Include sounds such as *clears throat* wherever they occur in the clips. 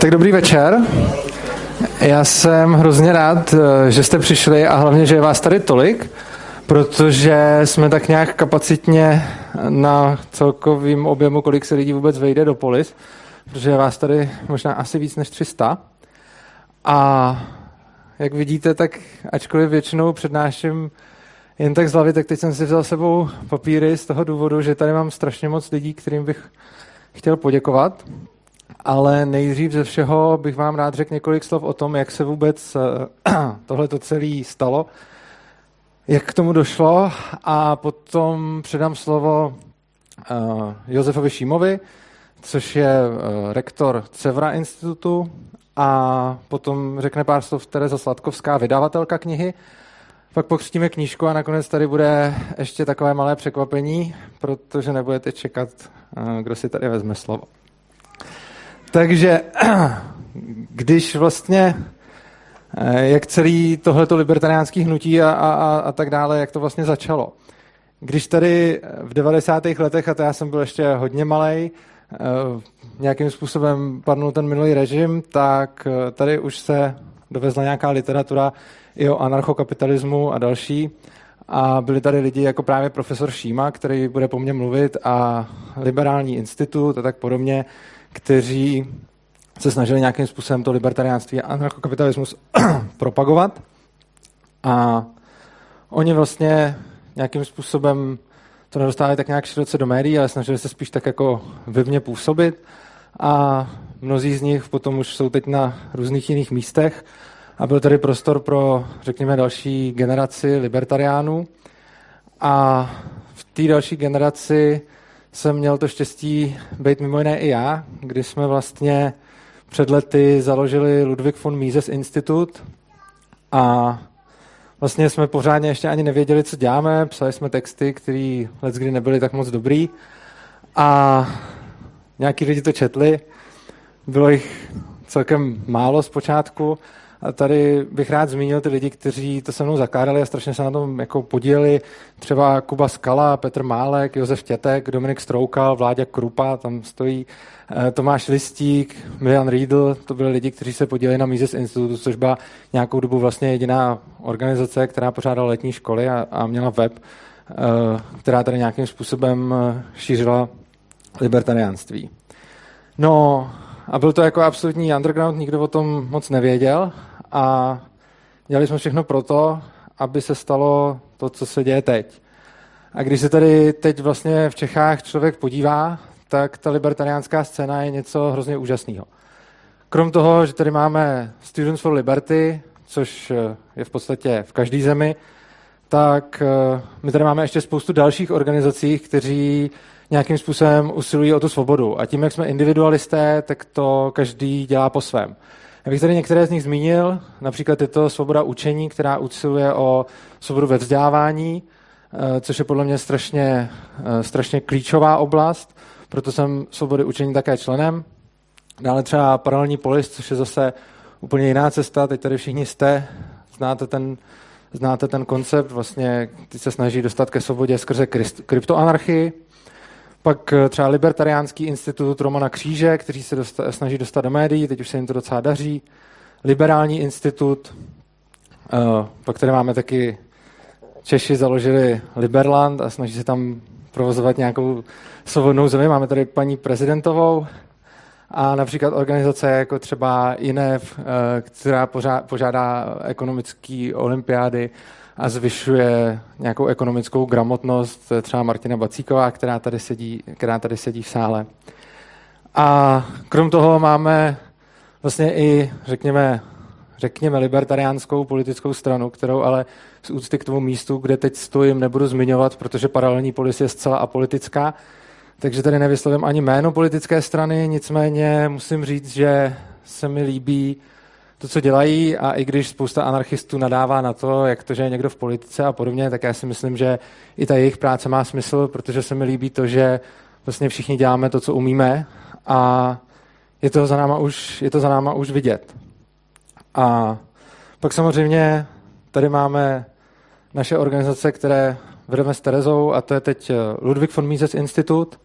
Tak dobrý večer. Já jsem hrozně rád, eh, že jste přišli a hlavně, že je vás tady tolik, protože jsme tak nějak kapacitně na celkovým objemu, kolik se lidí vůbec vejde do polis, protože je vás tady možná asi víc než 300. A jak vidíte, tak ačkoliv většinou přednáším jen tak z hlavy, tak teď jsem si vzal sebou papíry z toho důvodu, že tady mám strašně moc lidí, kterým bych chtěl poděkovat. Ale nejdřív ze všeho bych vám rád řekl několik slov o tom, jak se vůbec *clears throat* tohleto celé stalo, jak k tomu došlo a potom předám slovo uh, Josefovi Šímovi, což je uh, rektor Cevra institutu a potom řekne pár slov Tereza Sladkovská, vydavatelka knihy. Pak pokřtíme knížku a nakonec tady bude ještě takové malé překvapení, protože nebudete čekat, kdo si tady vezme slovo. Takže *clears throat* když vlastně, eh, jak celý tohleto libertariánský hnutí a, a, a tak dále, jak to vlastně začalo. Když tady v 90. letech, a to já jsem byl ještě hodně malý, eh, nějakým způsobem padnul ten minulý režim, tak eh, tady už se dovezla nějaká literatura i o anarchokapitalismu a další. A byli tady lidi jako právě profesor Šíma, který bude po mně mluvit, a Liberální institut a tak podobně, kteří se snažili nějakým způsobem to libertariánství a anarchokapitalismus *clears throat* propagovat. A oni vlastně nějakým způsobem to nedostávali tak nějak široce do médií, ale snažili se spíš tak jako vevně působit. A mnozí z nich potom už jsou teď na různých jiných místech. A byl tady prostor pro, řekněme, další generaci libertariánů. A v té další generaci jsem měl to štěstí být mimo jiné i já, kdy jsme vlastně před lety založili Ludwig von Mises Institut a vlastně jsme pořádně ještě ani nevěděli, co děláme, psali jsme texty, které kdy nebyly tak moc dobrý. A nějaký lidi to četli, bylo jich celkem málo zpočátku a tady bych rád zmínil ty lidi, kteří to se mnou zakládali a strašně se na tom jako podíleli. Třeba Kuba Skala, Petr Málek, Josef Tětek, Dominik Stroukal, Vláďa Krupa, tam stojí eh, Tomáš Listík, Milian Riedl, to byli lidi, kteří se podíleli na Mises Institutu, což byla nějakou dobu vlastně jediná organizace, která pořádala letní školy a, a měla web, eh, která tady nějakým způsobem eh, šířila libertariánství. No a byl to jako absolutní underground, nikdo o tom moc nevěděl a dělali jsme všechno proto, aby se stalo to, co se děje teď. A když se tady teď vlastně v Čechách člověk podívá, tak ta libertariánská scéna je něco hrozně úžasného. Krom toho, že tady máme Students for Liberty, což je v podstatě v každé zemi, tak eh, my tady máme ještě spoustu dalších organizací, kteří nějakým způsobem usilují o tu svobodu. A tím, jak jsme individualisté, tak to každý dělá po svém. Já bych tady některé z nich zmínil, například je to svoboda učení, která usiluje o svobodu ve vzdělávání, eh, což je podle mě strašně, eh, strašně klíčová oblast, proto jsem svobody učení také členem. Dále třeba paralelní polis, což je zase úplně jiná cesta, teď tady všichni jste, znáte ten, znáte ten koncept, vlastně ty se snaží dostat ke svobodě skrze kryptoanarchii, pak eh, třeba Libertariánský institut Romana Kříže, který se dosta, snaží dostat do médií, teď už se jim to docela daří. Liberální institut, uh, pak tady máme taky Češi založili Liberland a snaží se tam provozovat nějakou svobodnou zemi. Máme tady paní prezidentovou a například organizace jako třeba INEF, uh, která požádá ekonomické olympiády a zvyšuje nějakou ekonomickou gramotnost, třeba Martina Bacíková, která tady sedí, která tady sedí v sále. A krom toho máme vlastně i, řekněme, řekněme, libertariánskou politickou stranu, kterou ale z úcty k tomu místu, kde teď stojím, nebudu zmiňovat, protože paralelní polis je zcela apolitická, takže tady nevyslovím ani jméno politické strany, nicméně musím říct, že se mi líbí to, co dělají a i když spousta anarchistů nadává na to, jak to, že je někdo v politice a podobně, tak já si myslím, že i ta jejich práce má smysl, protože se mi líbí to, že vlastně všichni děláme to, co umíme a je to za náma už, je to za náma už vidět. A pak samozřejmě tady máme naše organizace, které vedeme s Terezou a to je teď Ludwig von Mises Institut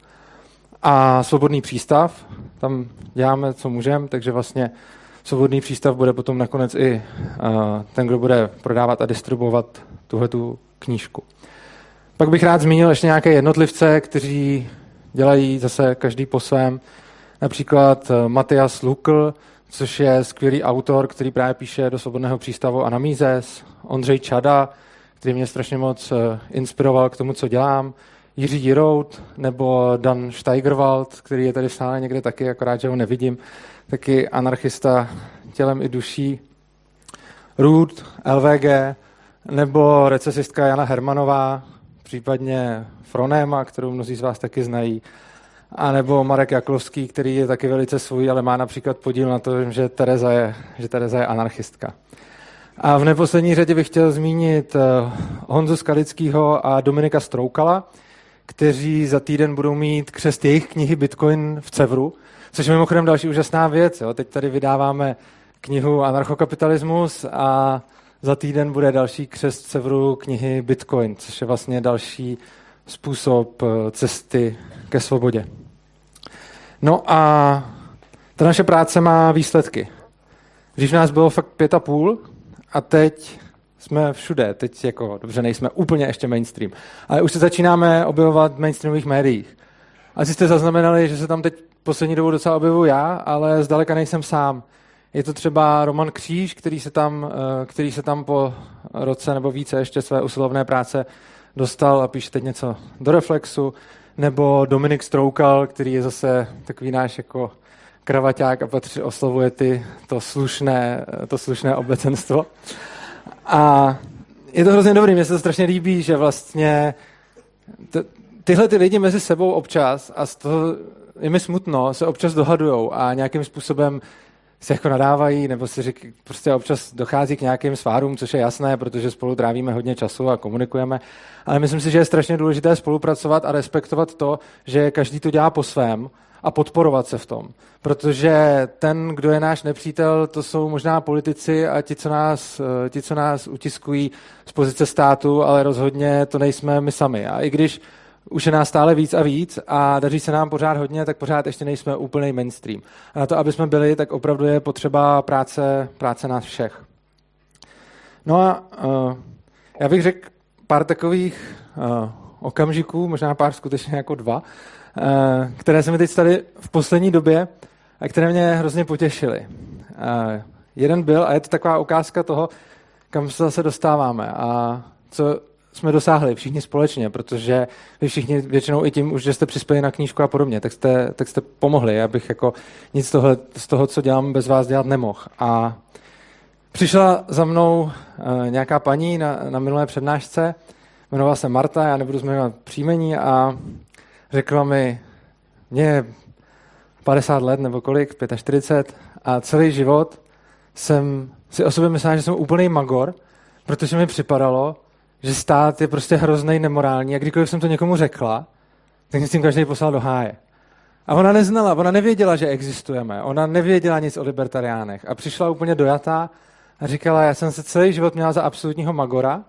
a svobodný přístav. Tam děláme, co můžeme, takže vlastně svobodný přístav bude potom nakonec i ten, kdo bude prodávat a distribuovat tuhletu knížku. Pak bych rád zmínil ještě nějaké jednotlivce, kteří dělají zase každý po svém. Například eh, Matias Lukl, což je skvělý autor, který právě píše do Svobodného přístavu Anamízes. Ondřej Čada, který mě strašně moc eh, inspiroval k tomu, co dělám. Jiří Jirout nebo Dan Steigerwald, který je tady v sále někde taky, akorát, že ho nevidím, taky anarchista tělem i duší. Ruth, LVG, nebo recesistka Jana Hermanová, případně Fronéma, kterou mnozí z vás taky znají, a nebo Marek Jaklovský, který je taky velice svůj, ale má například podíl na tom, že Tereza je, že Tereza je anarchistka. A v neposlední řadě bych chtěl zmínit eh, Honzu Skalického a Dominika Stroukala, kteří za týden budou mít křest jejich knihy Bitcoin v Cevru, což je mimochodem další úžasná věc. Jo. Teď tady vydáváme knihu Anarchokapitalismus a za týden bude další křest Cevru knihy Bitcoin, což je vlastně další způsob eh, cesty ke svobodě. No a ta naše práce má výsledky. Dřív nás bylo fakt pět a půl a teď jsme všude. Teď jako, dobře, nejsme úplně ještě mainstream, ale už se začínáme objevovat v mainstreamových médiích. Asi jste zaznamenali, že se tam teď poslední dobu docela objevuju já, ale zdaleka nejsem sám. Je to třeba Roman Kříž, který se tam, eh, který se tam po roce nebo více ještě své usilovné práce dostal a píše teď něco do Reflexu, nebo Dominik Stroukal, který je zase takový náš jako kravaťák a patří, oslovuje ty, to, slušné, to slušné obecenstvo. A je to hrozně dobrý, mně se to strašně líbí, že vlastně t- tyhle ty lidi mezi sebou občas, a z toho je mi smutno, se občas dohadujou a nějakým způsobem se jako nadávají, nebo si řík, prostě občas dochází k nějakým svárům, což je jasné, protože spolu trávíme hodně času a komunikujeme. Ale myslím si, že je strašně důležité spolupracovat a respektovat to, že každý to dělá po svém a podporovat se v tom. Protože ten, kdo je náš nepřítel, to jsou možná politici a ti, co nás, ti, co nás utiskují z pozice státu, ale rozhodně to nejsme my sami. A i když už je nás stále víc a víc a daří se nám pořád hodně, tak pořád ještě nejsme úplný mainstream. A na to, aby jsme byli, tak opravdu je potřeba práce, práce nás všech. No a uh, já bych řekl pár takových uh, okamžiků, možná pár skutečně jako dva, uh, které se mi teď stali v poslední době a které mě hrozně potěšily. Uh, jeden byl, a je to taková ukázka toho, kam se zase dostáváme a co jsme dosáhli všichni společně, protože vy všichni většinou i tím, už že jste přispěli na knížku a podobně, tak jste, tak jste pomohli. Já bych jako nic tohle, z toho, co dělám, bez vás dělat nemohl. A přišla za mnou uh, nějaká paní na, na minulé přednášce, jmenovala se Marta, já nebudu zmiňovat příjmení a řekla mi, mě 50 let nebo kolik, 45 a celý život jsem si o sobě myslela, že jsem úplný magor, protože mi připadalo, že stát je prostě hrozný, nemorální a kdykoliv jsem to někomu řekla, tak mě s tím každý poslal do háje. A ona neznala, ona nevěděla, že existujeme, ona nevěděla nic o libertariánech a přišla úplně dojatá a říkala, já jsem se celý život měla za absolutního magora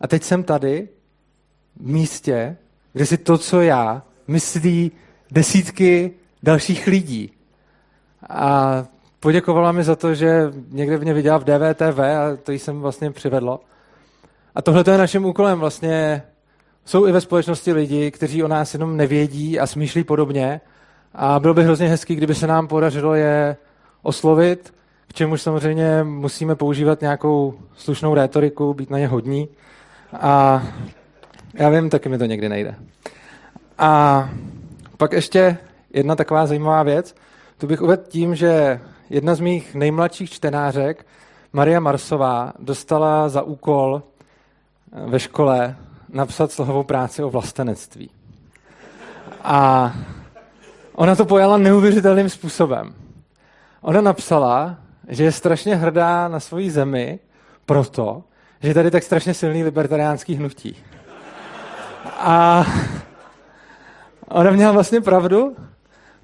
a teď jsem tady v místě, kde si to, co já, myslí desítky dalších lidí. A poděkovala mi za to, že někde mě viděla v DVTV a to jsem vlastně přivedlo. A tohle je naším úkolem vlastně. Jsou i ve společnosti lidi, kteří o nás jenom nevědí a smýšlí podobně. A bylo by hrozně hezký, kdyby se nám podařilo je oslovit, k čemuž samozřejmě musíme používat nějakou slušnou rétoriku, být na ně hodní. A já vím, taky mi to někdy nejde. A pak ještě jedna taková zajímavá věc. Tu bych uvedl tím, že jedna z mých nejmladších čtenářek, Maria Marsová, dostala za úkol ve škole napsat slohovou práci o vlastenectví. A ona to pojala neuvěřitelným způsobem. Ona napsala, že je strašně hrdá na svoji zemi proto, že je tady tak strašně silný libertariánský hnutí. A ona měla vlastně pravdu,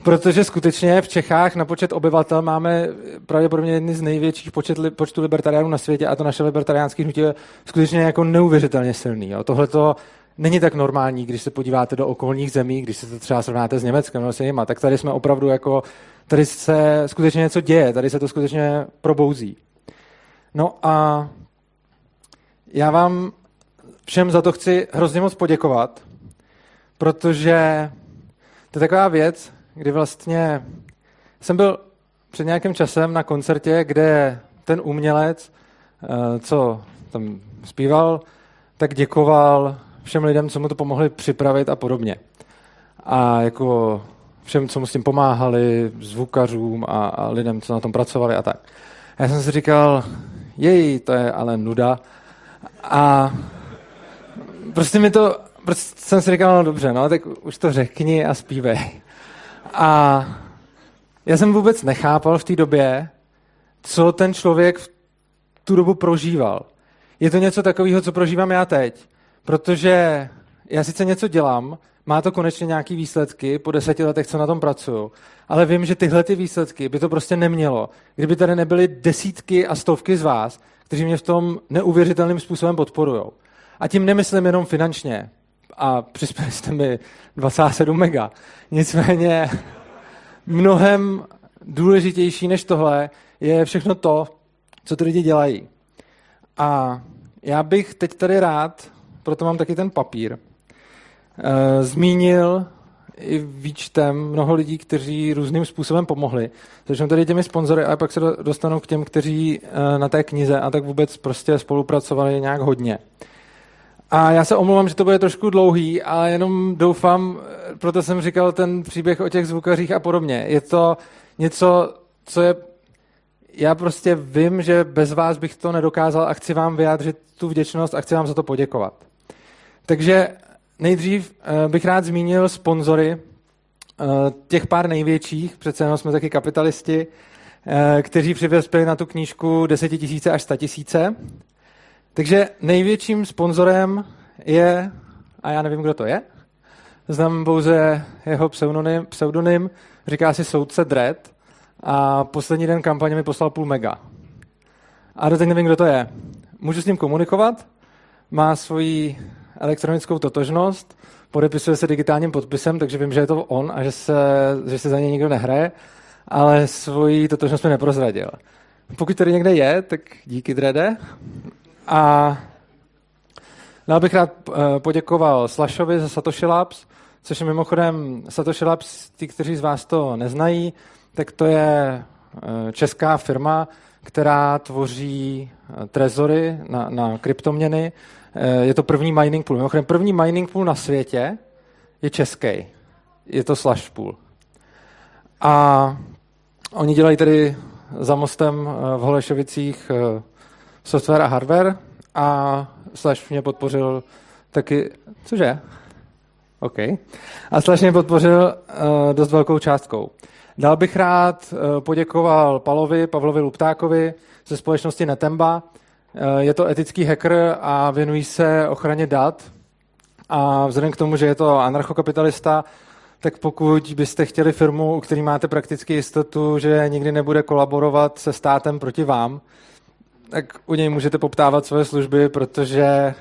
Protože skutečně v Čechách na počet obyvatel máme pravděpodobně jedny z největších počet, počtu libertariánů na světě a to naše libertariánské hnutí je skutečně jako neuvěřitelně silný. Tohle to není tak normální, když se podíváte do okolních zemí, když se to třeba srovnáte s Německem nebo s jinýma, tak tady jsme opravdu jako, tady se skutečně něco děje, tady se to skutečně probouzí. No a já vám všem za to chci hrozně moc poděkovat, protože to je taková věc, kdy vlastně jsem byl před nějakým časem na koncertě, kde ten umělec, eh, co tam zpíval, tak děkoval všem lidem, co mu to pomohli připravit a podobně. A jako všem, co mu s tím pomáhali, zvukařům a, a lidem, co na tom pracovali a tak. A já jsem si říkal, jej, to je ale nuda. A prostě mi to, prostě jsem si říkal, no dobře, no, tak už to řekni a zpívej. A já jsem vůbec nechápal v té době, co ten člověk v tu dobu prožíval. Je to něco takového, co prožívám já teď. Protože já sice něco dělám, má to konečně nějaký výsledky po deseti letech, co na tom pracuju, ale vím, že tyhle ty výsledky by to prostě nemělo, kdyby tady nebyly desítky a stovky z vás, kteří mě v tom neuvěřitelným způsobem podporují. A tím nemyslím jenom finančně. A přispěli jste mi 27 mega. Nicméně mnohem důležitější než tohle je všechno to, co ty lidi dělají. A já bych teď tady rád proto mám taky ten papír, eh, zmínil i výčtem mnoho lidí, kteří různým způsobem pomohli. Začnu tady těmi sponzory a pak se dostanu k těm, kteří eh, na té knize a tak vůbec prostě spolupracovali nějak hodně. A já se omlouvám, že to bude trošku dlouhý, ale jenom doufám, proto jsem říkal ten příběh o těch zvukařích a podobně. Je to něco, co je já prostě vím, že bez vás bych to nedokázal a chci vám vyjádřit tu vděčnost a chci vám za to poděkovat. Takže nejdřív eh, bych rád zmínil sponzory eh, těch pár největších, přece jenom jsme taky kapitalisti, eh, kteří přivěspěli na tu knížku 10 tisíce až 100 tisíce. Takže největším sponzorem je, a já nevím, kdo to je, znám pouze jeho pseudonym, pseudonym říká si soudce Dredd a poslední den kampaně mi poslal půl mega. A doteď nevím, kdo to je. Můžu s ním komunikovat, má svoji elektronickou totožnost, podepisuje se digitálním podpisem, takže vím, že je to on a že se, že se za něj nikdo nehraje, ale svoji totožnost mi neprozradil. Pokud tady někde je, tak díky Drede. A dál bych rád eh, poděkoval Slashovi za Satoshi Labs, což je mimochodem Satoshi Labs, ty, kteří z vás to neznají, tak to je eh, česká firma, která tvoří eh, trezory na, na kryptoměny, je to první mining pool. Mimochodem, první mining pool na světě je český. Je to Slash pool. A oni dělají tedy za mostem v Holešovicích software a hardware a Slash mě podpořil taky, cože? OK. A Slash mě podpořil uh, dost velkou částkou. Dál bych rád uh, poděkoval Palovi, Pavlovi Luptákovi ze společnosti Netemba, Eh, je to etický hacker a věnují se ochraně dat. A vzhledem k tomu, že je to anarchokapitalista, tak pokud byste chtěli firmu, u který máte prakticky jistotu, že nikdy nebude kolaborovat se státem proti vám, tak u něj můžete poptávat svoje služby, protože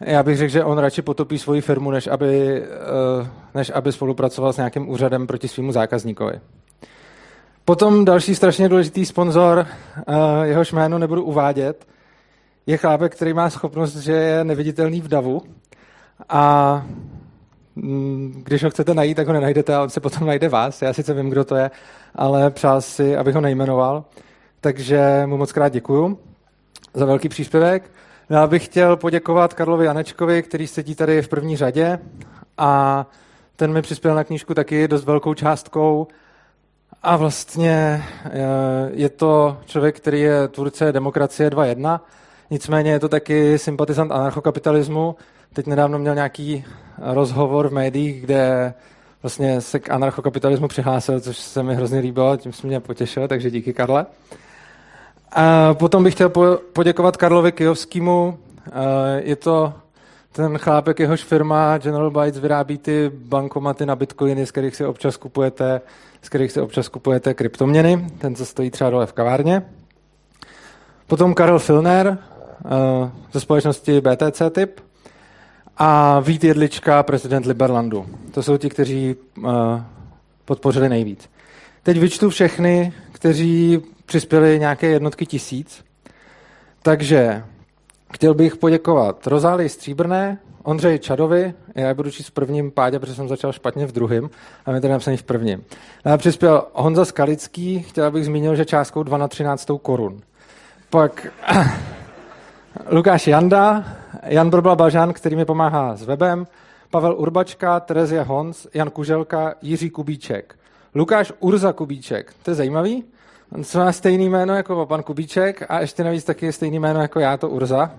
já bych řekl, že on radši potopí svoji firmu, než aby, eh, než aby spolupracoval s nějakým úřadem proti svýmu zákazníkovi. Potom další strašně důležitý sponzor, eh, jehož jméno nebudu uvádět, je chlápek, který má schopnost, že je neviditelný v davu a mm, když ho chcete najít, tak ho nenajdete a on se potom najde vás. Já sice vím, kdo to je, ale přál si, abych ho nejmenoval. Takže mu moc krát děkuju za velký příspěvek. Já bych chtěl poděkovat Karlovi Janečkovi, který sedí tady v první řadě a ten mi přispěl na knížku taky dost velkou částkou a vlastně eh, je to člověk, který je tvůrce Demokracie 2.1 Nicméně je to taky sympatizant anarchokapitalismu. Teď nedávno měl nějaký rozhovor v médiích, kde vlastně se k anarchokapitalismu přihlásil, což se mi hrozně líbilo, tím se mě potěšil, takže díky Karle. A potom bych chtěl poděkovat Karlovi Kijovskému. Je to ten chlápek, jehož firma General Bytes vyrábí ty bankomaty na bitcoiny, z kterých si občas kupujete, z kterých si občas kupujete kryptoměny, ten, co stojí třeba dole v kavárně. Potom Karel Filner, ze společnosti BTC Typ a Vít Jedlička, prezident Liberlandu. To jsou ti, kteří podpořili nejvíc. Teď vyčtu všechny, kteří přispěli nějaké jednotky tisíc. Takže chtěl bych poděkovat Rozálii Stříbrné, Ondřeji Čadovi, já budu číst v prvním pádě, protože jsem začal špatně v druhém, a mi tady napsaný v prvním. Já přispěl Honza Skalický, chtěl bych zmínil, že částkou 2 na 13 korun. Pak *clears throat* Lukáš Janda, Jan Brbla Balžán, který mi pomáhá s webem, Pavel Urbačka, Terezia Hons, Jan Kuželka, Jiří Kubíček. Lukáš Urza Kubíček, to je zajímavý, on má stejný jméno jako pan Kubíček a ještě navíc taky je stejný jméno jako já, to Urza.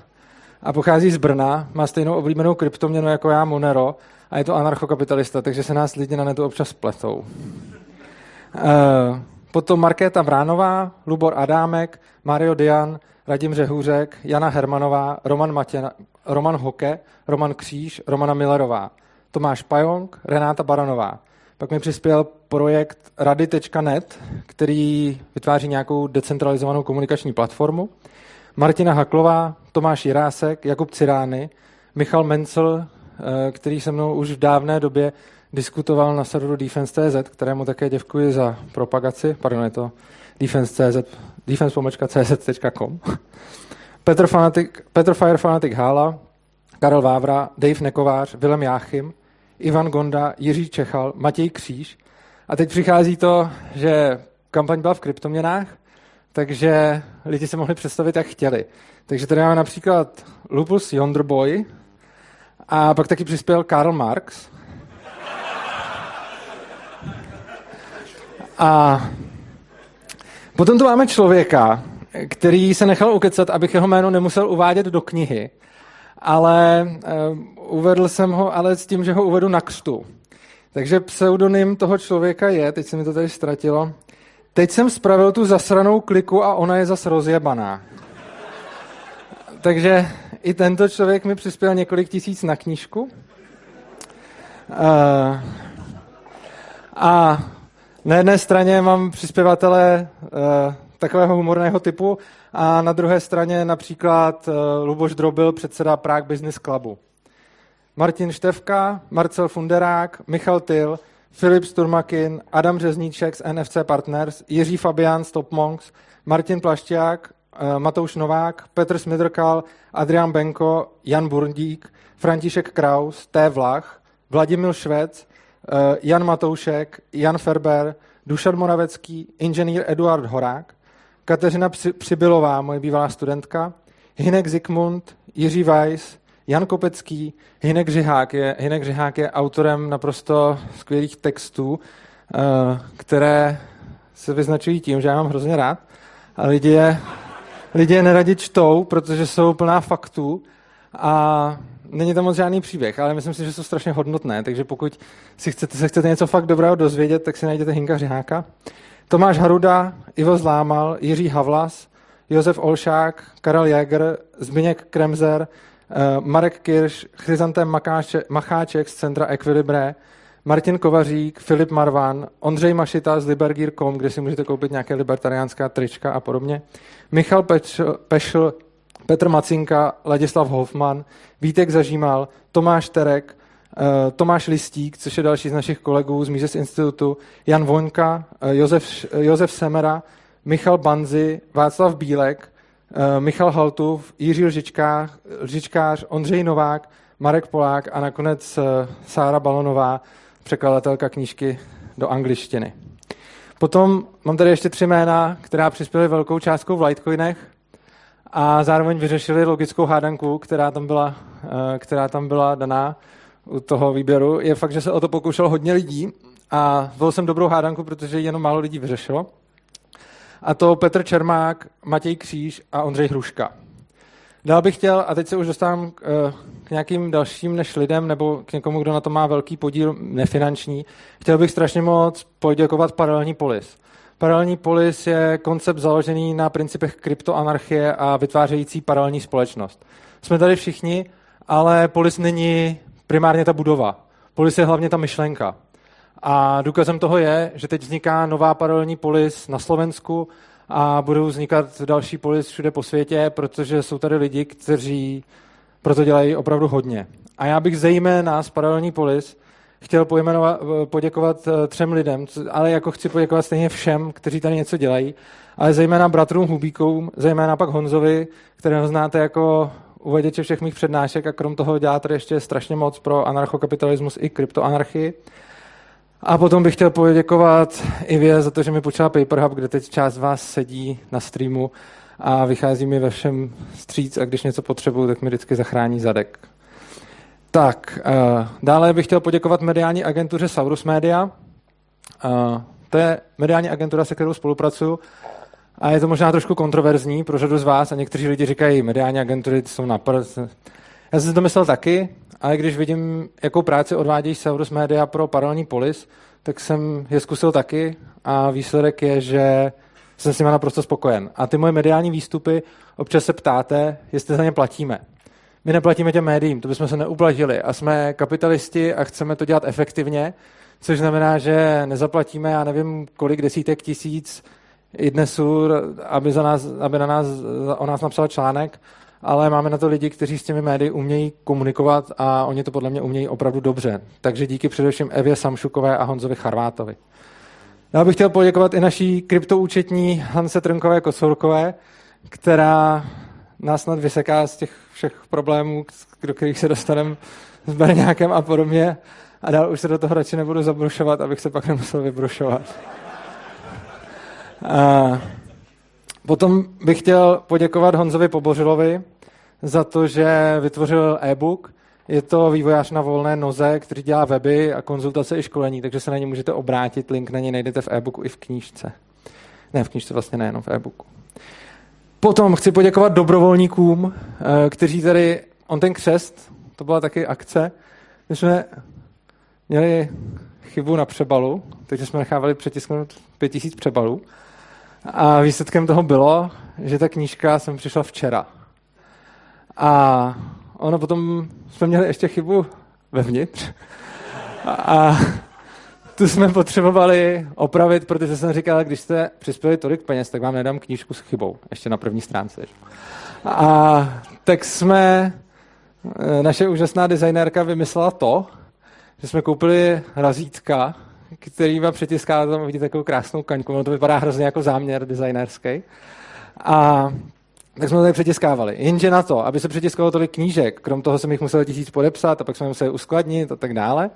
A pochází z Brna, má stejnou oblíbenou kryptoměnu jako já, Monero, a je to anarchokapitalista, takže se nás lidi na netu občas pletou. Uh, potom Markéta Vránová, Lubor Adámek, Mario Dian, Radim Řehůřek, Jana Hermanová, Roman, Matěna, Roman Hoke, Roman Kříž, Romana Millerová, Tomáš Pajong, Renáta Baranová. Pak mi přispěl projekt rady.net, který vytváří nějakou decentralizovanou komunikační platformu. Martina Haklová, Tomáš Jirásek, Jakub Cirány, Michal Mencel, eh, který se mnou už v dávné době diskutoval na serveru Defense.cz, kterému také děkuji za propagaci. Pardon, je to defense.cz, defense.cz.com. *laughs* Petr, Fanatic, Petr Fire Fanatic Hála, Karel Vávra, Dave Nekovář, Vilem Jáchym, Ivan Gonda, Jiří Čechal, Matěj Kříž. A teď přichází to, že kampaň byla v kryptoměnách, takže lidi se mohli představit, jak chtěli. Takže tady máme například Lupus Yonderboy a pak taky přispěl Karl Marx. A potom tu máme člověka, který se nechal ukecat, abych jeho jméno nemusel uvádět do knihy, ale uh, uvedl jsem ho ale s tím, že ho uvedu na křtu. Takže pseudonym toho člověka je, teď se mi to tady ztratilo, teď jsem spravil tu zasranou kliku a ona je zas rozjebaná. Takže i tento člověk mi přispěl několik tisíc na knížku. Uh, a na jedné straně mám přispěvatele uh, takového humorného typu a na druhé straně například uh, Luboš Drobil, předseda Prague Business Clubu. Martin Števka, Marcel Funderák, Michal Tyl, Filip Sturmakin, Adam Řezníček z NFC Partners, Jiří Fabian z Top Monks, Martin Plašťák, uh, Matouš Novák, Petr Smidrkal, Adrian Benko, Jan Burdík, František Kraus, T. Vlach, Vladimil Švec, uh, Jan Matoušek, Jan Ferber, Dušan Moravecký, inženýr Eduard Horák, Kateřina Přibylová, moje bývalá studentka, Hinek Zikmund, Jiří Weiss, Jan Kopecký, Hinek Řihák je, Hinek Řihák je autorem naprosto skvělých textů, eh, které se vyznačují tím, že já mám hrozně rád a lidi je, lidi je neradi čtou, protože jsou plná faktů a není tam moc žádný příběh, ale myslím si, že jsou strašně hodnotné, takže pokud si chcete, se chcete něco fakt dobrého dozvědět, tak si najděte Hinka Řiháka. Tomáš Haruda, Ivo Zlámal, Jiří Havlas, Josef Olšák, Karel Jäger, Zbyněk Kremzer, Marek Kirš, Chryzantem Macháček z Centra Equilibre, Martin Kovařík, Filip Marvan, Ondřej Mašita z Libergear.com, kde si můžete koupit nějaké libertariánská trička a podobně, Michal Pešl, Pešl Petr Macinka, Ladislav Hofman, Vítek Zažímal, Tomáš Terek, eh, Tomáš Listík, což je další z našich kolegů z Mises Institutu, Jan Voňka, eh, Josef, Josef Semera, Michal Banzi, Václav Bílek, eh, Michal Haltův, Jiří Lžičkář, Lžičkář, Ondřej Novák, Marek Polák a nakonec Sára Balonová, překladatelka knížky do angličtiny. Potom mám tady ještě tři jména, která přispěly velkou částkou v Litecoinech a zároveň vyřešili logickou hádanku, která tam byla, eh, která tam byla daná u toho výběru. Je fakt, že se o to pokoušel hodně lidí a byl jsem dobrou hádanku, protože jenom málo lidí vyřešilo. A to Petr Čermák, Matěj Kříž a Ondřej Hruška. Dál bych chtěl, a teď se už dostávám k, eh, k nějakým dalším než lidem, nebo k někomu, kdo na to má velký podíl nefinanční, chtěl bych strašně moc poděkovat Paralelní polis. Paralelní polis je koncept založený na principech kryptoanarchie a vytvářející paralelní společnost. Jsme tady všichni, ale polis není primárně ta budova. Polis je hlavně ta myšlenka. A důkazem toho je, že teď vzniká nová paralelní polis na Slovensku a budou vznikat další polis všude po světě, protože jsou tady lidi, kteří proto dělají opravdu hodně. A já bych zejména z Paralelní polis chtěl poděkovat eh, třem lidem, ale jako chci poděkovat stejně všem, kteří tady něco dělají, ale zejména bratrům Hubíkům, zejména pak Honzovi, kterého znáte jako uvaděče všech mých přednášek a krom toho dělá tady ještě strašně moc pro anarchokapitalismus i kryptoanarchii. A potom bych chtěl poděkovat Ivě za to, že mi počala PaperHub, kde teď část vás sedí na streamu a vychází mi ve všem stříc a když něco potřebuju, tak mi vždycky zachrání zadek. Tak, uh, dále bych chtěl poděkovat mediální agentuře Saurus Media. Uh, to je mediální agentura, se kterou spolupracuju a je to možná trošku kontroverzní pro řadu z vás a někteří lidi říkají, mediální agentury jsou na prd. Já jsem si to myslel taky, ale když vidím, jakou práci odvádějí Saurus Media pro paralelní polis, tak jsem je zkusil taky a výsledek je, že jsem s nimi naprosto spokojen. A ty moje mediální výstupy občas se ptáte, jestli za ně platíme. My neplatíme těm médiím, to bychom se neuplatili a jsme kapitalisti a chceme to dělat efektivně, což znamená, že nezaplatíme, já nevím, kolik desítek tisíc Idnesur, aby, za nás, aby na nás, o nás napsal článek, ale máme na to lidi, kteří s těmi médii umějí komunikovat a oni to podle mě umějí opravdu dobře. Takže díky především Evě Samšukové a Honzovi Charvátovi. Já bych chtěl poděkovat i naší kryptoúčetní Hanse Trnkové Kosourkové, která nás snad vyseká z těch všech problémů, do kterých se dostaneme s Berňákem a podobně. A dál už se do toho radši nebudu zabrušovat, abych se pak nemusel vybrušovat. A potom bych chtěl poděkovat Honzovi Pobořilovi za to, že vytvořil e-book. Je to vývojář na volné noze, který dělá weby a konzultace i školení, takže se na ně můžete obrátit. Link na něj najdete v e-booku i v knížce. Ne, v knížce vlastně nejenom v e-booku. Potom chci poděkovat dobrovolníkům, eh, kteří tady, on ten křest, to byla taky akce, my jsme měli chybu na přebalu, takže jsme nechávali přetisknout pět tisíc přebalů. A výsledkem toho bylo, že ta knížka jsem přišla včera. A ono potom jsme měli ještě chybu vevnitř. A tu jsme potřebovali opravit, protože jsem říkal, když jste přispěli tolik peněz, tak vám nedám knížku s chybou, ještě na první stránce. A tak jsme, eh, naše úžasná designérka vymyslela to, že jsme koupili razítka, který vám přetiská, tam vidíte takovou krásnou kaňku, ono to vypadá hrozně jako záměr designérský. A tak jsme to tady přetiskávali. Jenže na to, aby se přetiskalo tolik knížek, krom toho jsem jich musel tisíc podepsat a pak jsme museli uskladnit a tak dále,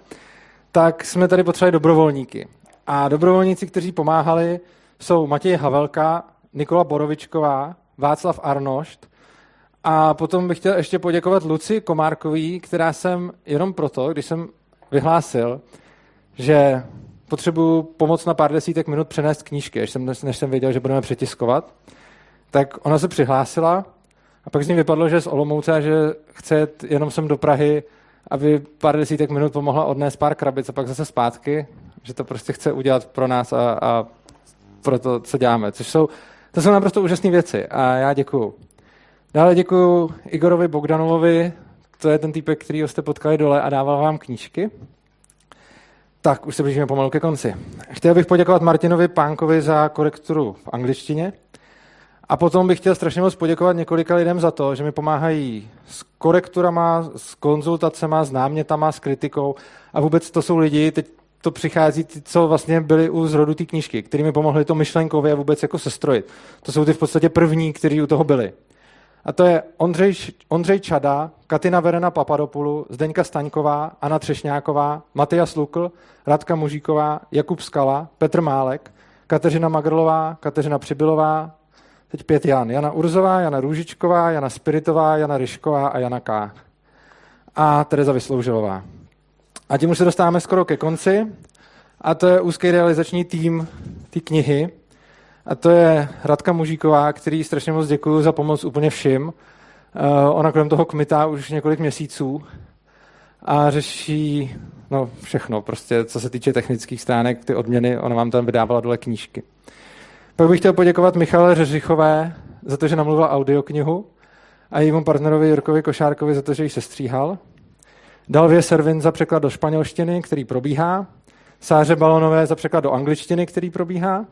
tak jsme tady potřebovali dobrovolníky. A dobrovolníci, kteří pomáhali, jsou Matěj Havelka, Nikola Borovičková, Václav Arnošt a potom bych chtěl ještě poděkovat Luci Komárkový, která jsem jenom proto, když jsem vyhlásil, že potřebuju pomoc na pár desítek minut přenést knížky, než jsem, než jsem věděl, že budeme přetiskovat, tak ona se přihlásila a pak z ní vypadlo, že je z Olomouce a že chce jenom sem do Prahy aby pár desítek minut pomohla odnést pár krabic a pak zase zpátky, že to prostě chce udělat pro nás a, a pro to, co děláme. Což jsou, to jsou naprosto úžasné věci a já děkuju. Dále děkuju Igorovi Bogdanovovi, to je ten týpek, který jste potkali dole a dával vám knížky. Tak, už se blížíme pomalu ke konci. Chtěl bych poděkovat Martinovi Pánkovi za korekturu v angličtině. A potom bych chtěl strašně moc poděkovat několika lidem za to, že mi pomáhají s korekturama, s konzultacema, s námětama, s kritikou. A vůbec to jsou lidi, teď to přichází, ty, co vlastně byli u zrodu té knížky, který mi pomohli to myšlenkově vůbec jako sestrojit. To jsou ty v podstatě první, kteří u toho byli. A to je Ondřej, Ondřej Čada, Katina Verena Papadopoulu, Zdeňka Staňková, Anna Třešňáková, Matyas Lukl, Radka Mužíková, Jakub Skala, Petr Málek, Kateřina Magrlová, Kateřina Přibylová, Teď pět Jan. Jana Urzová, Jana Růžičková, Jana Spiritová, Jana Ryšková a Jana K. A Tereza Vysloužilová. A tím už se dostáváme skoro ke konci. A to je úzký realizační tým té knihy. A to je Radka Mužíková, který strašně moc děkuju za pomoc úplně všim. Uh, ona kolem toho kmitá už několik měsíců a řeší no, všechno, prostě co se týče technických stránek, ty odměny, ona vám tam vydávala dole knížky. Pak bych chtěl poděkovat Michale Řeřichové za to, že namluvila audioknihu a jejímu partnerovi Jirkovi Košárkovi za to, že ji sestříhal. Dalvě Servin za překlad do španělštiny, který probíhá. Sáře Balonové za překlad do angličtiny, který probíhá.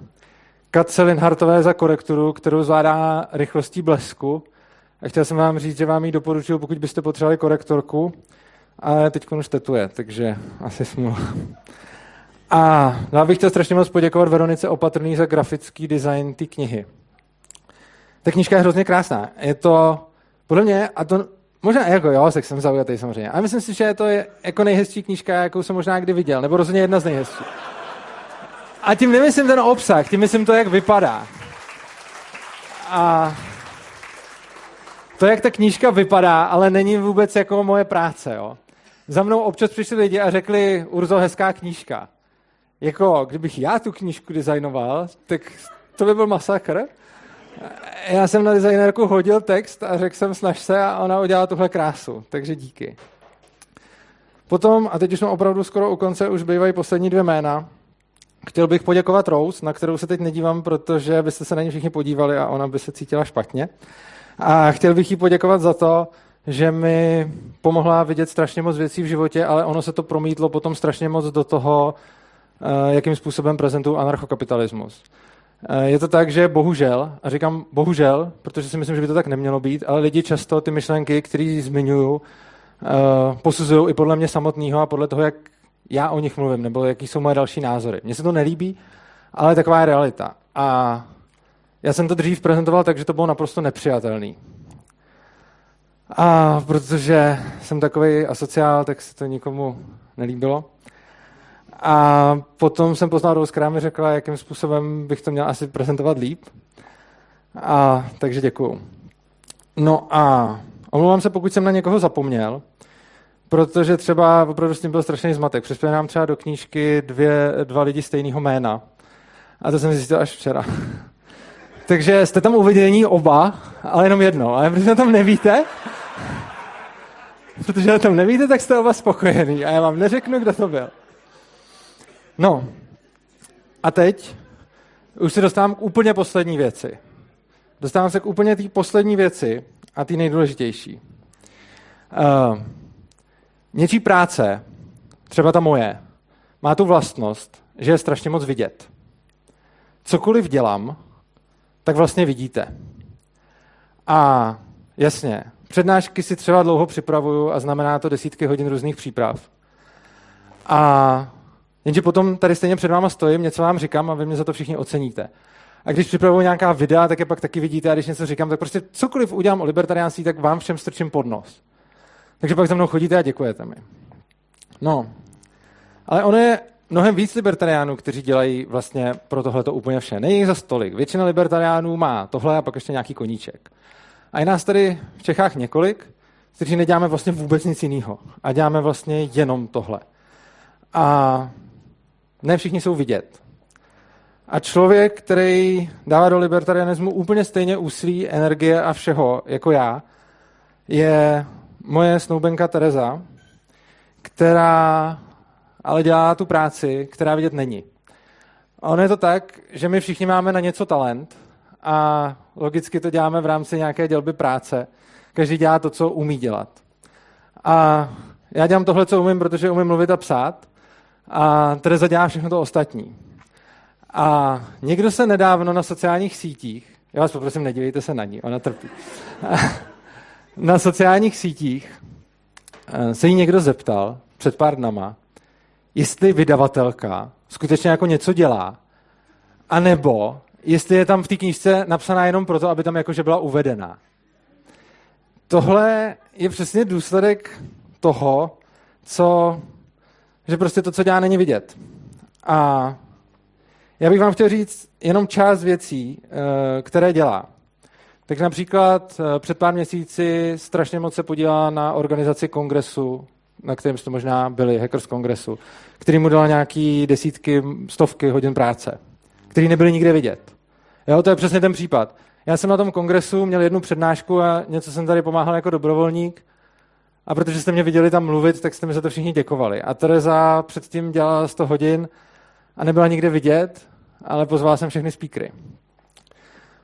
Katce Linhartové za korekturu, kterou zvládá rychlostí blesku. A chtěl jsem vám říct, že vám ji doporučuji, pokud byste potřebovali korektorku. ale teď už tetuje, takže asi smůla. A já bych chtěl strašně moc poděkovat Veronice Opatrný za grafický design té knihy. Ta knižka je hrozně krásná. Je to, podle mě, a to možná jako jo, tak jsem zaujatý samozřejmě. A myslím si, že je to je jako nejhezčí knižka, jakou jsem možná kdy viděl, nebo rozhodně jedna z nejhezčích. A tím nemyslím ten obsah, tím myslím to, jak vypadá. A to, jak ta knížka vypadá, ale není vůbec jako moje práce, jo. Za mnou občas přišli lidi a řekli, Urzo, hezká knížka. Jako, kdybych já tu knížku designoval, tak to by byl masakr. Já jsem na designerku hodil text a řekl jsem snaž se a ona udělala tuhle krásu, takže díky. Potom, a teď už jsme opravdu skoro u konce, už bývají poslední dvě jména. Chtěl bych poděkovat Rose, na kterou se teď nedívám, protože byste se na ní všichni podívali a ona by se cítila špatně. A chtěl bych jí poděkovat za to, že mi pomohla vidět strašně moc věcí v životě, ale ono se to promítlo potom strašně moc do toho, eh, jakým způsobem prezentuju anarchokapitalismus. Eh, je to tak, že bohužel, a říkám bohužel, protože si myslím, že by to tak nemělo být, ale lidi často ty myšlenky, které zmiňují, eh, posuzují i podle mě samotného a podle toho, jak já o nich mluvím, nebo jaký jsou moje další názory. Mně se to nelíbí, ale taková je realita. A já jsem to dřív prezentoval tak, že to bylo naprosto nepřijatelný. A protože jsem takový asociál, tak se to nikomu nelíbilo. A potom jsem poznal Rose, která mi řekla, jakým způsobem bych to měl asi prezentovat líp. A takže děkuju. No a omlouvám se, pokud jsem na někoho zapomněl, protože třeba opravdu s tím byl strašný zmatek. Přispěli nám třeba do knížky dvě, dva lidi stejného jména. A to jsem zjistil až včera. *laughs* Takže jste tam uvedení oba, ale jenom jedno. Ale protože tam nevíte, *laughs* protože tam nevíte, tak jste oba spokojení. A já vám neřeknu, kdo to byl. No, a teď už se dostávám k úplně poslední věci. Dostávám se k úplně té poslední věci a té nejdůležitější. Uh, něčí práce, třeba ta moje, má tu vlastnost, že je strašně moc vidět. Cokoliv dělám, tak vlastně vidíte. A jasně, přednášky si třeba dlouho připravuju a znamená to desítky hodin různých příprav. A jenže potom tady stejně před váma stojím, něco vám říkám a vy mě za to všichni oceníte. A když připravuju nějaká videa, tak je pak taky vidíte a když něco říkám, tak prostě cokoliv udělám o libertariánství, tak vám všem strčím pod nos. Takže pak za mnou chodíte a děkujete mi. No, ale ono je mnohem víc libertariánů, kteří dělají vlastně pro tohle to úplně vše. Není za stolik. Většina libertariánů má tohle a pak ještě nějaký koníček. A je nás tady v Čechách několik, kteří neděláme vlastně vůbec nic jiného. A děláme vlastně jenom tohle. A ne všichni jsou vidět. A člověk, který dává do libertarianismu úplně stejně úsilí, energie a všeho, jako já, je moje snoubenka Tereza, která ale dělá tu práci, která vidět není. A ono je to tak, že my všichni máme na něco talent a logicky to děláme v rámci nějaké dělby práce. Každý dělá to, co umí dělat. A já dělám tohle, co umím, protože umím mluvit a psát. A Tereza dělá všechno to ostatní. A někdo se nedávno na sociálních sítích, já vás poprosím, nedívejte se na ní, ona trpí. *laughs* na sociálních sítích eh, se jí někdo zeptal před pár dnama, jestli vydavatelka skutečně jako něco dělá, anebo jestli je tam v té knížce napsaná jenom proto, aby tam jakože byla uvedena. Tohle je přesně důsledek toho, co, že prostě to, co dělá, není vidět. A já bych vám chtěl říct jenom část věcí, eh, které dělá. Tak například eh, před pár měsíci strašně moc se podílá na organizaci kongresu na kterém jste možná byli, Hackers Kongresu, který mu dala nějaký desítky, stovky hodin práce, který nebyly nikde vidět. Jo, to je přesně ten případ. Já jsem na tom kongresu měl jednu přednášku a něco jsem tady pomáhal jako dobrovolník a protože jste mě viděli tam mluvit, tak jste mi za to všichni děkovali. A Tereza předtím dělala 100 hodin a nebyla nikde vidět, ale pozval jsem všechny speakery.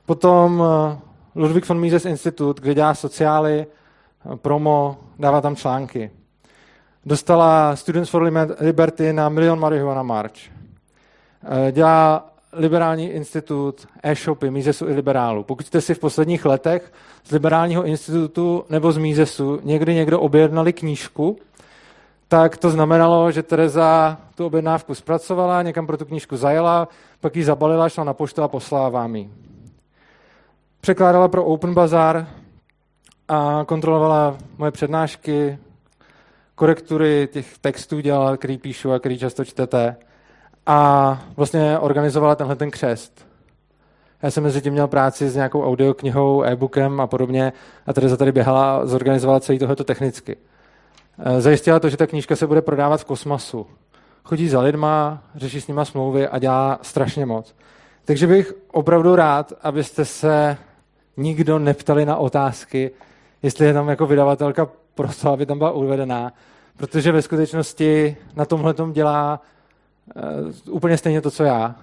Potom eh, Ludwig von Mises Institut, kde dělá sociály, promo, dává tam články. Dostala Students for Liberty na Milion Marihuana March. Eh, dělá Liberální institut, e-shopy, Misesu i liberálu. Pokud jste si v posledních letech z Liberálního institutu nebo z Misesu někdy někdo objednali knížku, tak to znamenalo, že Tereza tu objednávku zpracovala, někam pro tu knížku zajela, pak ji zabalila, šla na poštu a poslala vám ji. Překládala pro Open Bazaar a kontrolovala moje přednášky, korektury těch textů dělala, který píšu a který často čtete. A vlastně organizovala tenhle ten křest. Já jsem mezi tím měl práci s nějakou audioknihou, e-bookem a podobně a Tereza tady běhala a zorganizovala celý tohleto technicky. Eh, zajistila to, že ta knížka se bude prodávat v kosmosu. Chodí za lidma, řeší s nima smlouvy a dělá strašně moc. Takže bych opravdu rád, abyste se nikdo neptali na otázky, jestli je tam jako vydavatelka proto, aby tam byla uvedená, protože ve skutečnosti na tomhle dělá uh, úplně stejně to, co já.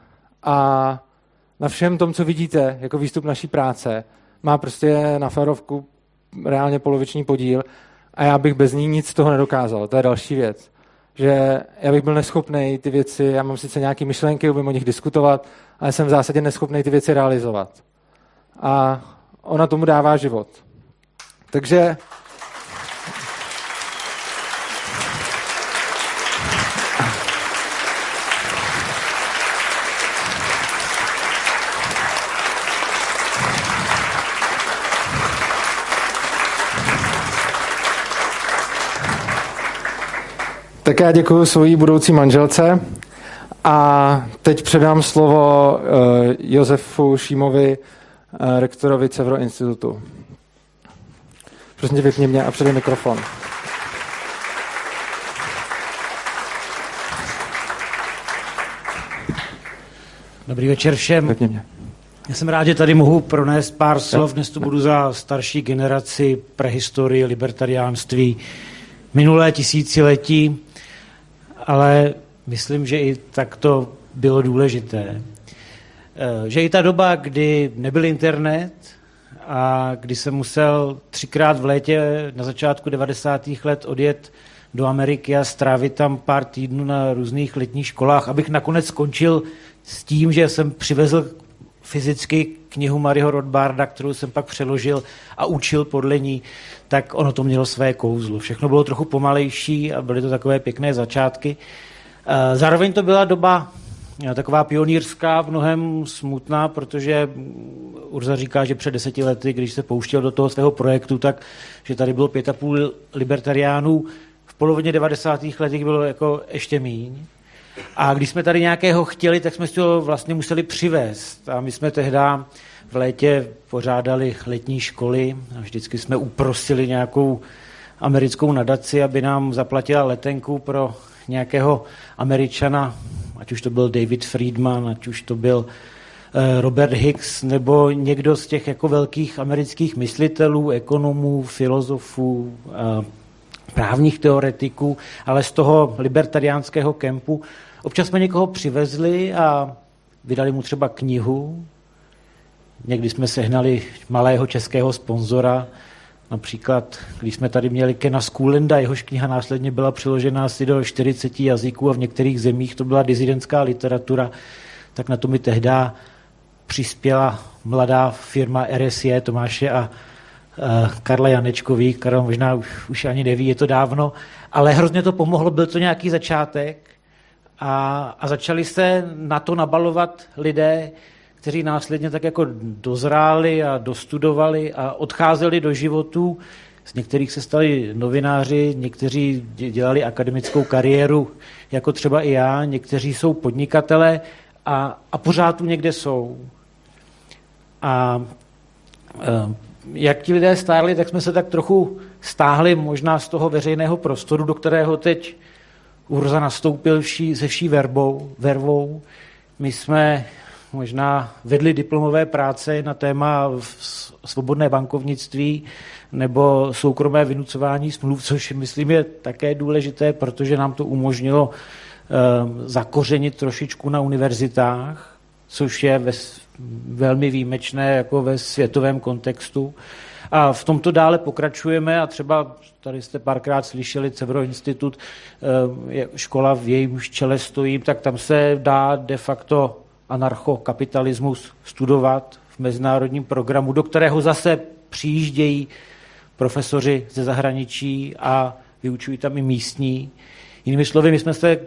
A na všem tom, co vidíte jako výstup naší práce, má prostě na ferovku reálně poloviční podíl a já bych bez ní nic z toho nedokázal. To je další věc. Že já bych byl neschopný ty věci, já mám sice nějaké myšlenky, umím o nich diskutovat, ale jsem v zásadě neschopný ty věci realizovat. A ona tomu dává život. Takže Tak já děkuji svojí budoucí manželce a teď předám slovo uh, Josefu Šímovi, rektorovi Cevro institutu. Prosím tě, vypni mě a předej mikrofon. Dobrý večer všem. Vypni mě. Já jsem rád, že tady mohu pronést pár slov. Dnes tu budu za starší generaci prehistorie, libertariánství, minulé tisíciletí ale myslím, že i tak to bylo důležité. Eh, že i ta doba, kdy nebyl internet a kdy jsem musel třikrát v létě na začátku 90. let odjet do Ameriky a strávit tam pár týdnů na různých letních školách, abych nakonec skončil s tím, že jsem přivezl fyzicky knihu Mariho Rothbarda, kterou jsem pak přeložil a učil podle ní, tak ono to mělo své kouzlo. Všechno bylo trochu pomalejší a byly to takové pěkné začátky. Eh, zároveň to byla doba taková pionýrská, v mnohem smutná, protože Urza říká, že před deseti lety, když se pouštěl do toho svého projektu, tak že tady bylo pět a půl libertariánů, v polovině 90. letech bylo jako ještě míň. A když jsme tady nějakého chtěli, tak jsme si ho vlastně museli přivést. A my jsme tehdy v létě pořádali letní školy a vždycky jsme uprosili nějakou americkou nadaci, aby nám zaplatila letenku pro nějakého američana, ať už to byl David Friedman, ať už to byl eh, Robert Hicks nebo někdo z těch jako velkých amerických myslitelů, ekonomů, filozofů, eh, právních teoretiků, ale z toho libertariánského kempu. Občas jsme někoho přivezli a vydali mu třeba knihu. Někdy jsme sehnali malého českého sponzora, Například, když jsme tady měli Kena Skulenda, jehož kniha následně byla přeložena asi do 40 jazyků a v některých zemích to byla dizidentská literatura, tak na to mi tehdy přispěla mladá firma RSE Tomáše a Karla Janečkový, Karel možná už, už ani neví, je to dávno, ale hrozně to pomohlo, byl to nějaký začátek a, a začali se na to nabalovat lidé, kteří následně tak jako dozráli a dostudovali a odcházeli do životů. Z některých se stali novináři, někteří dělali akademickou kariéru, jako třeba i já, někteří jsou podnikatelé a, a pořád tu někde jsou. A e, jak ti lidé stáli, tak jsme se tak trochu stáhli možná z toho veřejného prostoru, do kterého teď Urza nastoupil vší, se vší verbou, vervou. My jsme možná vedli diplomové práce na téma svobodné bankovnictví nebo soukromé vynucování smluv, což myslím je také důležité, protože nám to umožnilo um, zakořenit trošičku na univerzitách, což je ve, velmi výjimečné jako ve světovém kontextu. A v tomto dále pokračujeme a třeba tady jste párkrát slyšeli Cevro institut, škola v jejím čele stojím, tak tam se dá de facto anarchokapitalismus studovat v mezinárodním programu, do kterého zase přijíždějí profesoři ze zahraničí a vyučují tam i místní. Jinými slovy, my jsme se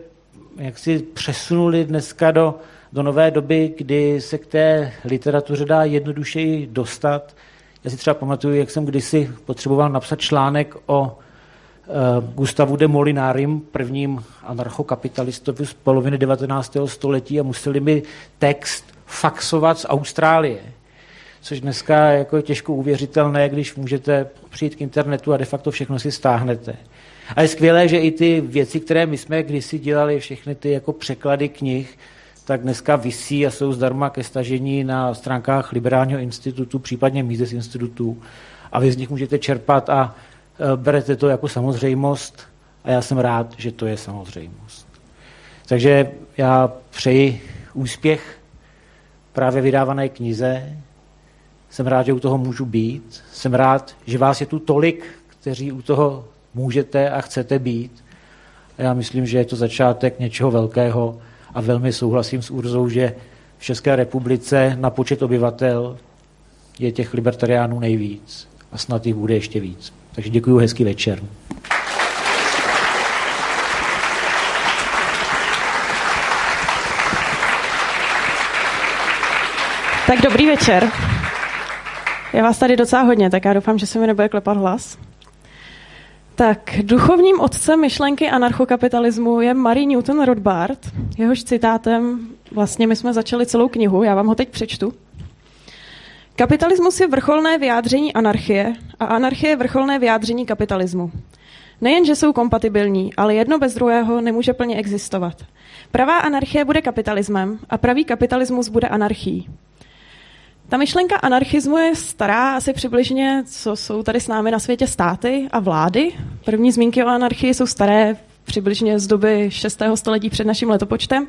jaksi přesunuli dneska do, do nové doby, kdy se k té literatuře dá jednodušeji dostat. Já si třeba pamatuju, jak jsem kdysi potřeboval napsat článek o Gustavu de Molinárim, prvním anarchokapitalistovi z poloviny 19. století a museli mi text faxovat z Austrálie což dneska jako je těžko uvěřitelné, když můžete přijít k internetu a de facto všechno si stáhnete. A je skvělé, že i ty věci, které my jsme kdysi dělali, všechny ty jako překlady knih, tak dneska visí a jsou zdarma ke stažení na stránkách Liberálního institutu, případně Mises institutu a vy z nich můžete čerpat a berete to jako samozřejmost a já jsem rád, že to je samozřejmost. Takže já přeji úspěch právě vydávané knize, jsem rád, že u toho můžu být. Jsem rád, že vás je tu tolik, kteří u toho můžete a chcete být. A já myslím, že je to začátek něčeho velkého a velmi souhlasím s Urzou, že v České republice na počet obyvatel je těch libertariánů nejvíc a snad jich bude ještě víc. Takže děkuji, hezký večer. Tak dobrý večer. Je vás tady docela hodně, tak já doufám, že se mi nebude klepat hlas. Tak, duchovním otcem myšlenky anarchokapitalismu je Marie Newton Rothbard. Jehož citátem vlastně my jsme začali celou knihu, já vám ho teď přečtu. Kapitalismus je vrcholné vyjádření anarchie a anarchie je vrcholné vyjádření kapitalismu. Nejen, že jsou kompatibilní, ale jedno bez druhého nemůže plně existovat. Pravá anarchie bude kapitalismem a pravý kapitalismus bude anarchií. Ta myšlenka anarchismu je stará asi přibližně, co jsou tady s námi na světě státy a vlády. První zmínky o anarchii jsou staré přibližně z doby 6. století před naším letopočtem.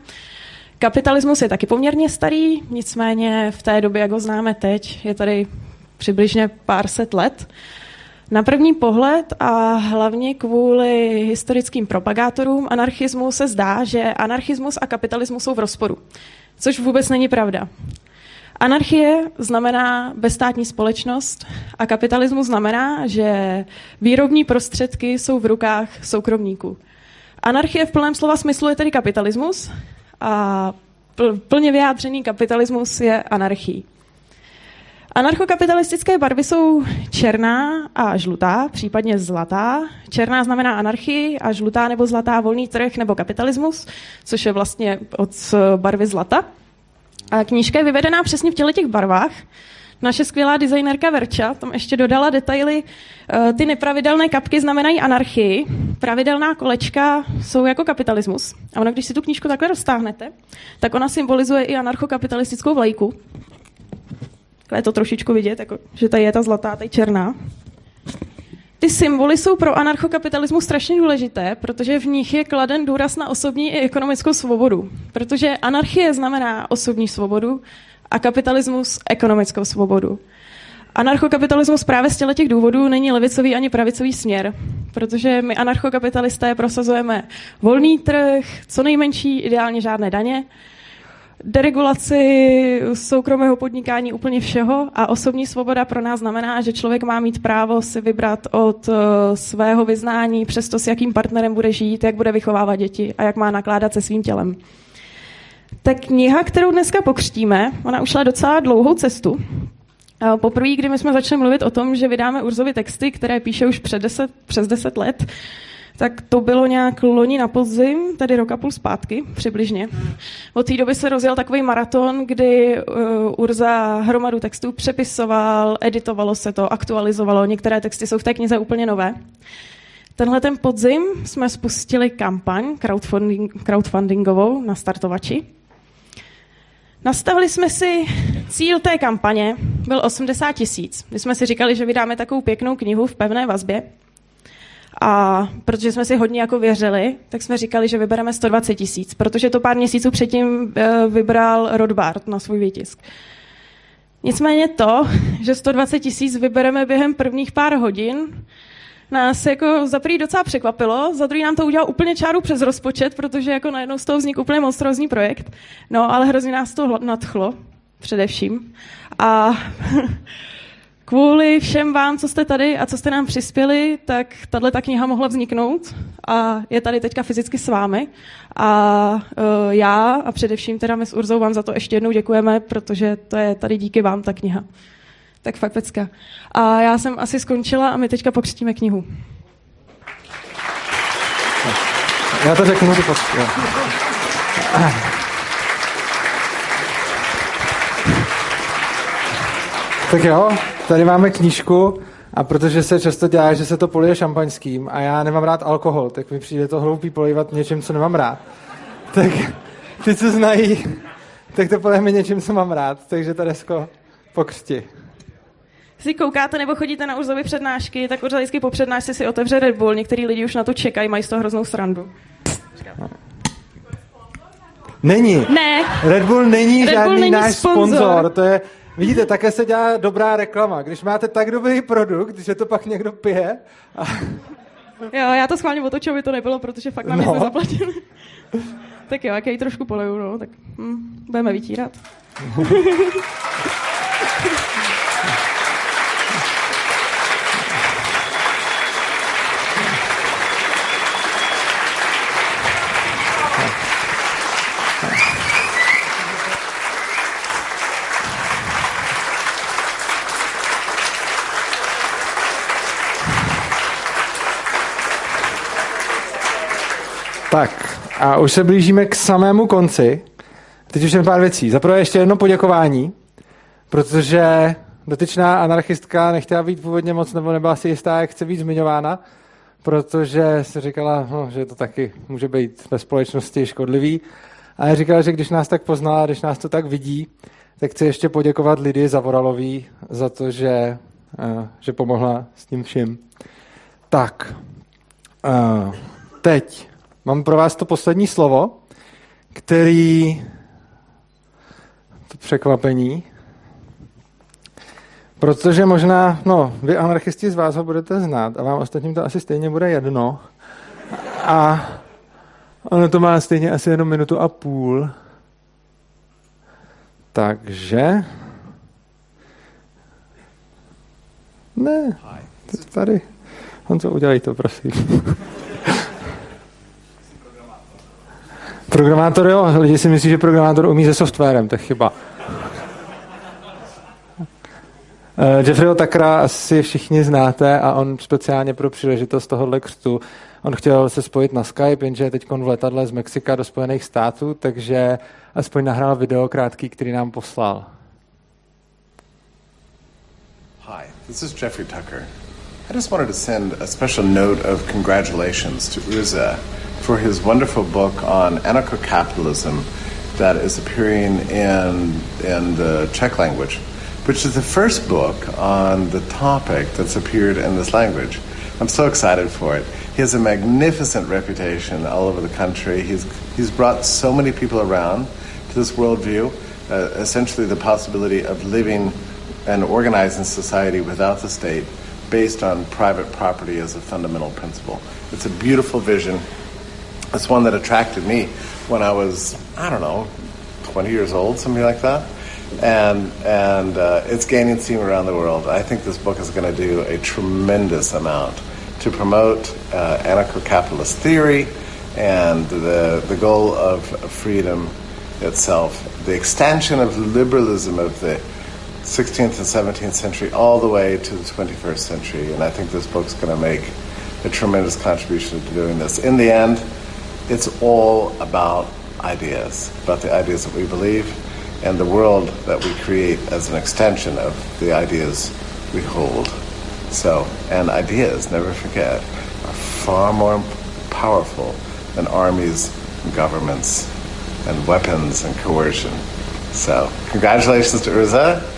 Kapitalismus je taky poměrně starý, nicméně v té době, jak ho známe teď, je tady přibližně pár set let. Na první pohled a hlavně kvůli historickým propagátorům anarchismu se zdá, že anarchismus a kapitalismus jsou v rozporu, což vůbec není pravda. Anarchie znamená bezstátní společnost a kapitalismus znamená, že výrobní prostředky jsou v rukách soukromníků. Anarchie v plném slova smyslu je tedy kapitalismus a plně vyjádřený kapitalismus je anarchii. Anarchokapitalistické barvy jsou černá a žlutá, případně zlatá. Černá znamená anarchii a žlutá nebo zlatá volný trh nebo kapitalismus, což je vlastně od barvy zlata. A knížka je vyvedená přesně v těle těch barvách. Naše skvělá designérka Verča tam ještě dodala detaily. Eh, ty nepravidelné kapky znamenají anarchii, pravidelná kolečka jsou jako kapitalismus. A ono, když si tu knížku takhle roztáhnete, tak ona symbolizuje i anarchokapitalistickou vlajku. Takhle je to trošičku vidět, jako, že tady je ta zlatá, tady černá. Ty symboly jsou pro anarchokapitalismus strašně důležité, protože v nich je kladen důraz na osobní i ekonomickou svobodu. Protože anarchie znamená osobní svobodu a kapitalismus ekonomickou svobodu. Anarchokapitalismus právě z těch důvodů není levicový ani pravicový směr, protože my anarchokapitalisté prosazujeme volný trh, co nejmenší, ideálně žádné daně, deregulaci soukromého podnikání úplně všeho a osobní svoboda pro nás znamená, že člověk má mít právo si vybrat od uh, svého vyznání přes to, s jakým partnerem bude žít, jak bude vychovávat děti a jak má nakládat se svým tělem. Tak kniha, kterou dneska pokřtíme, ona ušla docela dlouhou cestu. Poprvé, kdy my jsme začali mluvit o tom, že vydáme Urzovi texty, které píše už před deset, přes deset let, tak to bylo nějak loni na podzim, tedy rok a půl zpátky přibližně. Od té doby se rozjel takový maraton, kdy uh, Urza hromadu textů přepisoval, editovalo se to, aktualizovalo, některé texty jsou v té knize úplně nové. Tenhle ten podzim jsme spustili kampaň crowdfunding, crowdfundingovou na startovači. Nastavili jsme si cíl té kampaně, byl 80 tisíc. My jsme si říkali, že vydáme takovou pěknou knihu v pevné vazbě, a protože jsme si hodně jako věřili, tak jsme říkali, že vybereme 120 tisíc, protože to pár měsíců předtím eh, vybral Rodbart na svůj výtisk. Nicméně to, že 120 tisíc vybereme během prvních pár hodin, nás jako za prvý docela překvapilo, za druhý nám to udělal úplně čáru přes rozpočet, protože jako najednou z toho vznikl úplně monstrózní projekt. No, ale hrozně nás to nadchlo, především. A *laughs* kvůli všem vám, co jste tady a co jste nám přispěli, tak tahle ta kniha mohla vzniknout a je tady teďka fyzicky s vámi. A uh, já a především teda my s Urzou vám za to ještě jednou děkujeme, protože to je tady díky vám ta kniha. Tak fakt pecka. A já jsem asi skončila a my teďka pokřtíme knihu. Já to řeknu, Tak jo, tady máme knížku a protože se často dělá, že se to polije šampaňským a já nemám rád alkohol, tak mi přijde to hloupý polivat něčím, co nemám rád. Tak ty, co znají, tak to polijeme něčím, co mám rád. Takže Teresko, pokřti. Si koukáte nebo chodíte na Urzovy přednášky, tak Urza vždycky po přednášce si otevře Red Bull. Některý lidi už na to čekají, mají z toho hroznou srandu. Není. Ne. Red Bull není Red žádný Bull není náš sponzor. sponzor. To je, vidíte, také se dělá dobrá reklama. Když máte tak dobrý produkt, že to pak někdo pije. A... Jo, já to schválně otočil, aby to nebylo, protože fakt nám No. no. zaplatili. tak jo, jak já ji trošku poleju, no, tak hm, budeme vytírat. *laughs* Tak, a už se blížíme k samému konci. Teď už jen pár věcí. Za prvé ještě jedno poděkování, protože dotyčná anarchistka nechtěla být původně moc, nebo nebyla si jistá, jak chce být zmiňována, protože si říkala, no, že to taky může být ve společnosti škodlivý. A já říkala, že když nás tak poznala, když nás to tak vidí, tak chci ještě poděkovat Lidii Zavoralový za to, že, eh, že pomohla s tím vším. Tak, eh, teď mám pro vás to poslední slovo, který to překvapení, protože možná, no, vy anarchisti z vás ho budete znát a vám ostatním to asi stejně bude jedno. A ono to má stejně asi jenom minutu a půl. Takže... Ne, tady. Honzo, udělej to, prosím. Programátor jo, lidi si myslí, že programátor umí se softwarem, to je chyba. Uh, Jeffreyho Takra asi všichni znáte a on speciálně pro příležitost tohohle křtu, on chtěl se spojit na Skype, jenže je teď v letadle z Mexika do Spojených států, takže aspoň nahrál video krátký, který nám poslal. Hi, this is Jeffrey Tucker. I just wanted to send a special note of congratulations to Uza for his wonderful book on anarcho-capitalism that is appearing in, in the Czech language, which is the first book on the topic that's appeared in this language. I'm so excited for it. He has a magnificent reputation all over the country. He's, he's brought so many people around to this worldview, uh, essentially the possibility of living and organizing society without the state based on private property as a fundamental principle. It's a beautiful vision. It's one that attracted me when I was, I don't know, 20 years old, something like that. And, and uh, it's gaining steam around the world. I think this book is going to do a tremendous amount to promote uh, anarcho capitalist theory and the, the goal of freedom itself, the extension of liberalism of the 16th and 17th century all the way to the 21st century. And I think this book's going to make a tremendous contribution to doing this. In the end, it's all about ideas, about the ideas that we believe and the world that we create as an extension of the ideas we hold. So, and ideas, never forget, are far more powerful than armies and governments and weapons and coercion. So, congratulations to Urza,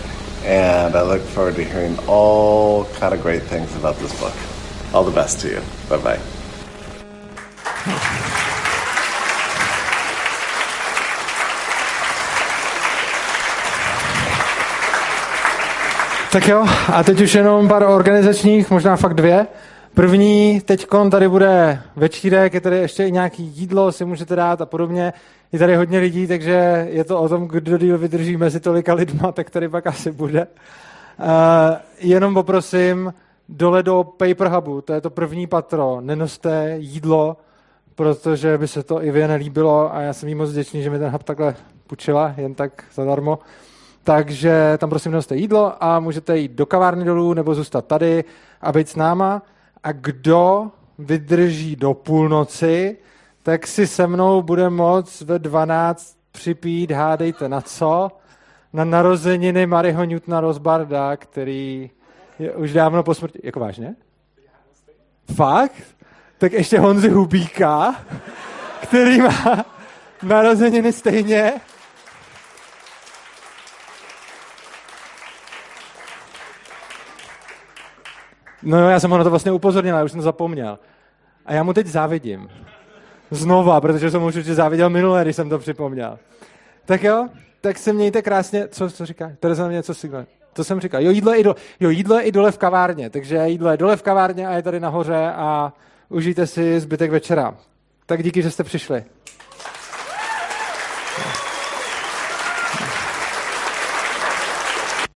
and I look forward to hearing all kind of great things about this book. All the best to you. Bye bye. Tak jo, a teď už jenom pár organizačních, možná fakt dvě. První, teď tady bude večírek, je tady ještě i nějaký jídlo, si můžete dát a podobně. Je tady hodně lidí, takže je to o tom, kdo díl vydrží mezi tolika lidma, tak tady pak asi bude. jenom poprosím, dole do Paper Hubu, to je to první patro, nenoste jídlo, protože by se to i vě nelíbilo a já jsem jí moc vděčný, že mi ten hub takhle půjčila, jen tak zadarmo. Takže tam prosím nenoste jídlo a můžete jít do kavárny dolů nebo zůstat tady a být s náma. A kdo vydrží do půlnoci, tak si se mnou bude moc ve 12 připít, hádejte na co, na narozeniny Mariho Newtona Rosbarda, který je už dávno po smrti. Jako vážně? Fakt? Tak ještě Honzi Hubíka, který má narozeniny stejně. No jo, já jsem ho na to vlastně upozornil, já už jsem zapomněl. A já mu teď závidím. Znova, protože jsem mu určitě záviděl minule, když jsem to připomněl. Tak jo, tak se mějte krásně. Co, co říká? Tereza na mě něco signál. To jsem říkal. Jo, jídlo je i, do, jo, jídlo je i dole v kavárně, takže jídlo je dole v kavárně a je tady nahoře a užijte si zbytek večera. Tak díky, že jste přišli.